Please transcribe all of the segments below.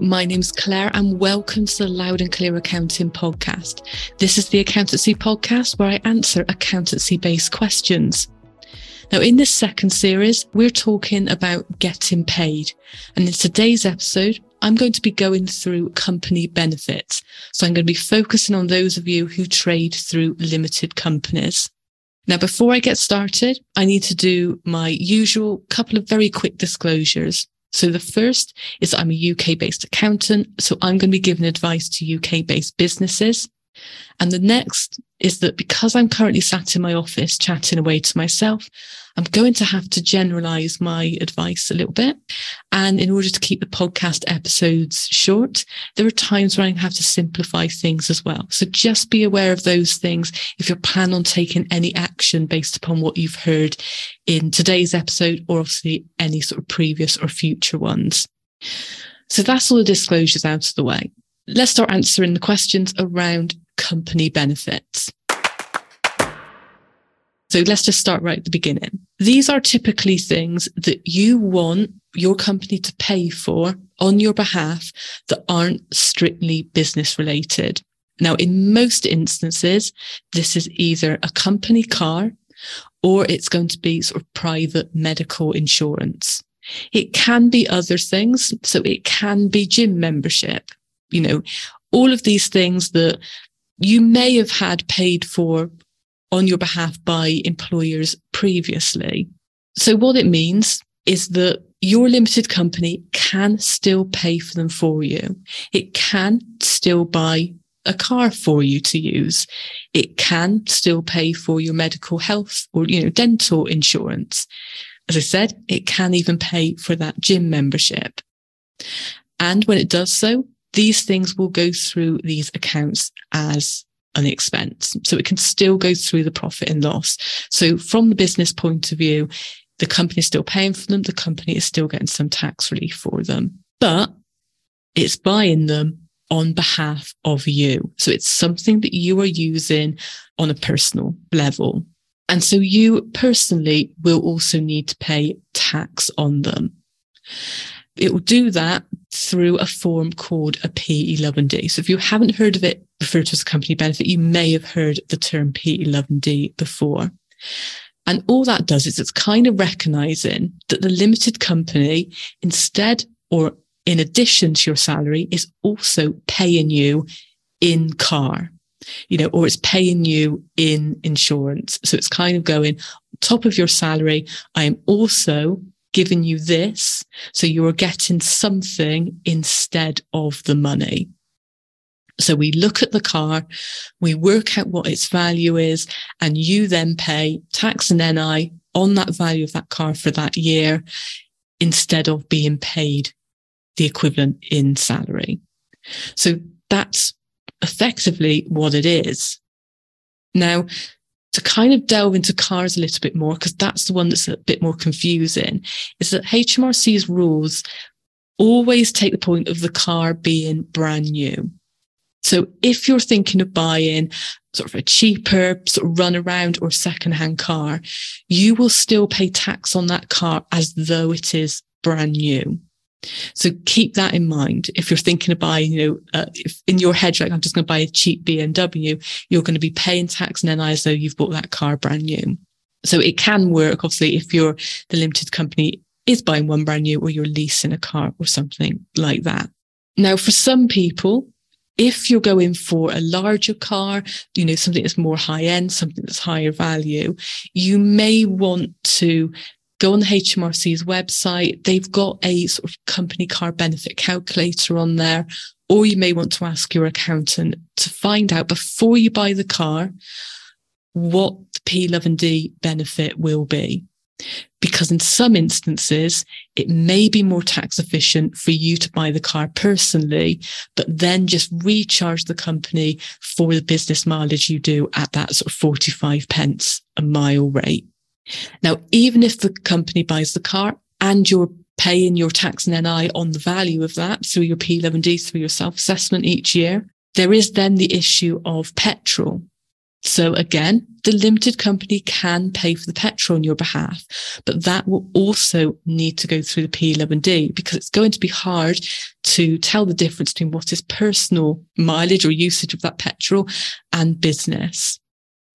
My name's Claire and welcome to the Loud and Clear Accounting Podcast. This is the accountancy podcast where I answer accountancy based questions. Now, in this second series, we're talking about getting paid. And in today's episode, I'm going to be going through company benefits. So I'm going to be focusing on those of you who trade through limited companies. Now, before I get started, I need to do my usual couple of very quick disclosures. So the first is I'm a UK based accountant. So I'm going to be giving advice to UK based businesses. And the next is that because I'm currently sat in my office chatting away to myself, I'm going to have to generalize my advice a little bit. And in order to keep the podcast episodes short, there are times where I have to simplify things as well. So just be aware of those things if you're planning on taking any action based upon what you've heard in today's episode or obviously any sort of previous or future ones. So that's all the disclosures out of the way. Let's start answering the questions around company benefits. So let's just start right at the beginning. These are typically things that you want your company to pay for on your behalf that aren't strictly business related. Now, in most instances, this is either a company car or it's going to be sort of private medical insurance. It can be other things. So it can be gym membership, you know, all of these things that you may have had paid for on your behalf by employers previously. So what it means is that your limited company can still pay for them for you. It can still buy a car for you to use. It can still pay for your medical health or, you know, dental insurance. As I said, it can even pay for that gym membership. And when it does so, these things will go through these accounts as an expense. So it can still go through the profit and loss. So from the business point of view, the company is still paying for them. The company is still getting some tax relief for them, but it's buying them on behalf of you. So it's something that you are using on a personal level. And so you personally will also need to pay tax on them. It will do that through a form called a P11D. So if you haven't heard of it referred to as a company benefit, you may have heard the term P11D before. And all that does is it's kind of recognizing that the limited company, instead or in addition to your salary, is also paying you in car, you know, or it's paying you in insurance. So it's kind of going top of your salary. I am also giving you this. So you're getting something instead of the money. So we look at the car, we work out what its value is, and you then pay tax and NI on that value of that car for that year instead of being paid the equivalent in salary. So that's effectively what it is. Now, to kind of delve into cars a little bit more, because that's the one that's a bit more confusing, is that HMRC's rules always take the point of the car being brand new. So if you're thinking of buying sort of a cheaper sort of run around or secondhand car, you will still pay tax on that car as though it is brand new. So keep that in mind. If you're thinking of buying, you know, uh, if in your head, like, I'm just going to buy a cheap BMW, you're going to be paying tax and NI as though you've bought that car brand new. So it can work, obviously, if you're the limited company is buying one brand new or you're leasing a car or something like that. Now, for some people, if you're going for a larger car, you know, something that's more high end, something that's higher value, you may want to go on the HMRC's website. They've got a sort of company car benefit calculator on there, or you may want to ask your accountant to find out before you buy the car what the P11D benefit will be because in some instances, it may be more tax efficient for you to buy the car personally, but then just recharge the company for the business mileage you do at that sort of 45 pence a mile rate. Now, even if the company buys the car and you're paying your tax and NI on the value of that through your P11D, through your self assessment each year, there is then the issue of petrol. So again, the limited company can pay for the petrol on your behalf, but that will also need to go through the P11D because it's going to be hard to tell the difference between what is personal mileage or usage of that petrol and business.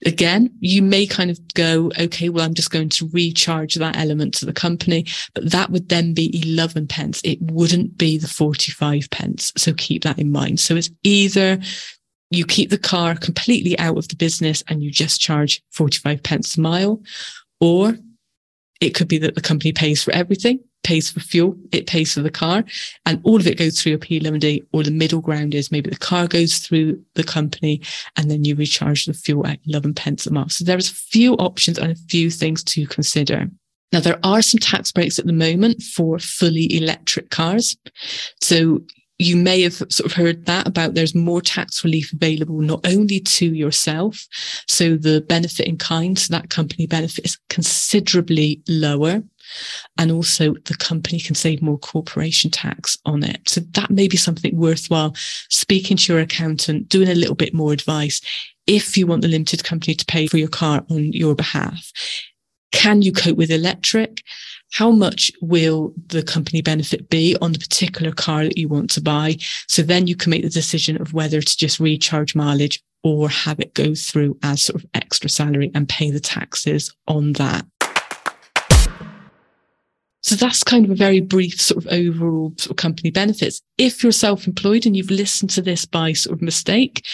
Again, you may kind of go, okay, well, I'm just going to recharge that element to the company, but that would then be 11 pence. It wouldn't be the 45 pence. So keep that in mind. So it's either you keep the car completely out of the business and you just charge 45 pence a mile. Or it could be that the company pays for everything, pays for fuel, it pays for the car, and all of it goes through a P11D, or the middle ground is maybe the car goes through the company and then you recharge the fuel at 11 pence a mile. So there's a few options and a few things to consider. Now, there are some tax breaks at the moment for fully electric cars. So you may have sort of heard that about there's more tax relief available not only to yourself, so the benefit in kind, so that company benefit is considerably lower. And also the company can save more corporation tax on it. So that may be something worthwhile speaking to your accountant, doing a little bit more advice if you want the limited company to pay for your car on your behalf. Can you cope with electric? how much will the company benefit be on the particular car that you want to buy? So then you can make the decision of whether to just recharge mileage or have it go through as sort of extra salary and pay the taxes on that. So that's kind of a very brief sort of overall sort of company benefits. If you're self-employed and you've listened to this by sort of mistake,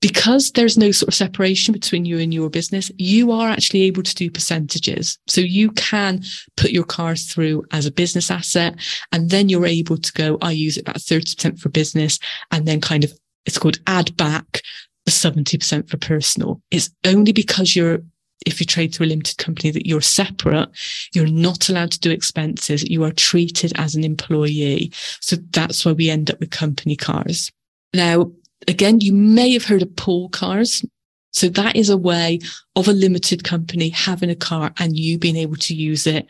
because there's no sort of separation between you and your business, you are actually able to do percentages. So you can put your cars through as a business asset and then you're able to go, I use it about 30% for business and then kind of, it's called add back the 70% for personal. It's only because you're if you trade through a limited company that you're separate, you're not allowed to do expenses. You are treated as an employee. So that's why we end up with company cars. Now, again, you may have heard of pool cars. So that is a way of a limited company having a car and you being able to use it,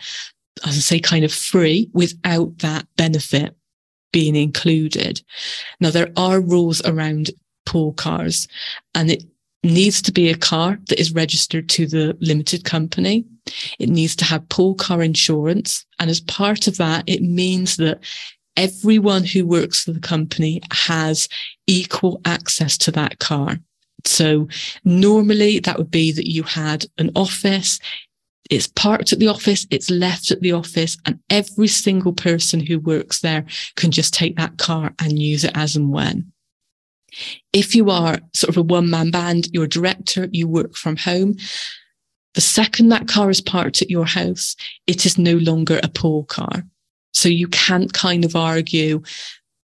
as I say, kind of free without that benefit being included. Now, there are rules around pool cars and it needs to be a car that is registered to the limited company. It needs to have pool car insurance. And as part of that, it means that everyone who works for the company has equal access to that car. So normally that would be that you had an office. It's parked at the office. It's left at the office and every single person who works there can just take that car and use it as and when. If you are sort of a one man band, you're a director, you work from home. The second that car is parked at your house, it is no longer a pool car. So you can't kind of argue,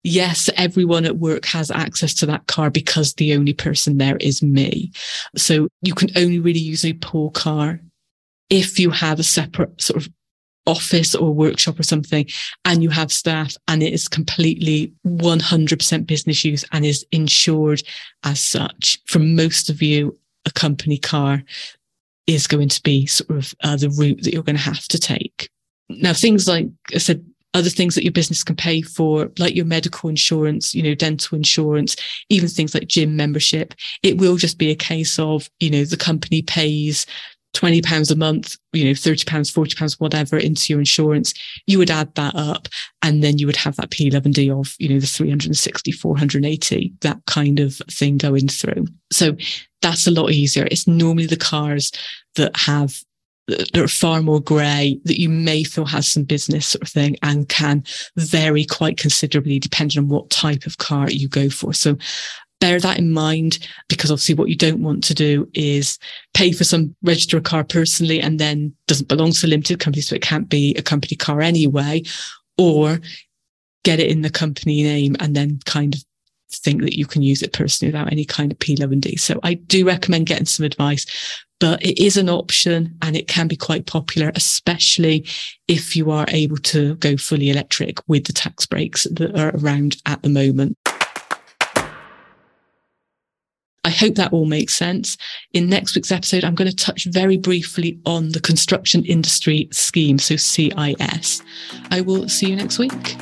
yes, everyone at work has access to that car because the only person there is me. So you can only really use a pool car if you have a separate sort of office or workshop or something and you have staff and it is completely 100% business use and is insured as such. For most of you, a company car is going to be sort of uh, the route that you're going to have to take. Now, things like I said, other things that your business can pay for, like your medical insurance, you know, dental insurance, even things like gym membership. It will just be a case of, you know, the company pays 20 pounds a month, you know, 30 pounds, 40 pounds, whatever into your insurance. You would add that up and then you would have that P11D of, you know, the 360, 480, that kind of thing going through. So that's a lot easier. It's normally the cars that have that are far more grey that you may feel has some business sort of thing and can vary quite considerably depending on what type of car you go for. So bear that in mind because obviously what you don't want to do is pay for some register a car personally and then doesn't belong to a limited company. So it can't be a company car anyway, or get it in the company name and then kind of think that you can use it personally without any kind of P11D. So I do recommend getting some advice, but it is an option and it can be quite popular, especially if you are able to go fully electric with the tax breaks that are around at the moment. I hope that all makes sense. In next week's episode, I'm going to touch very briefly on the construction industry scheme, so CIS. I will see you next week.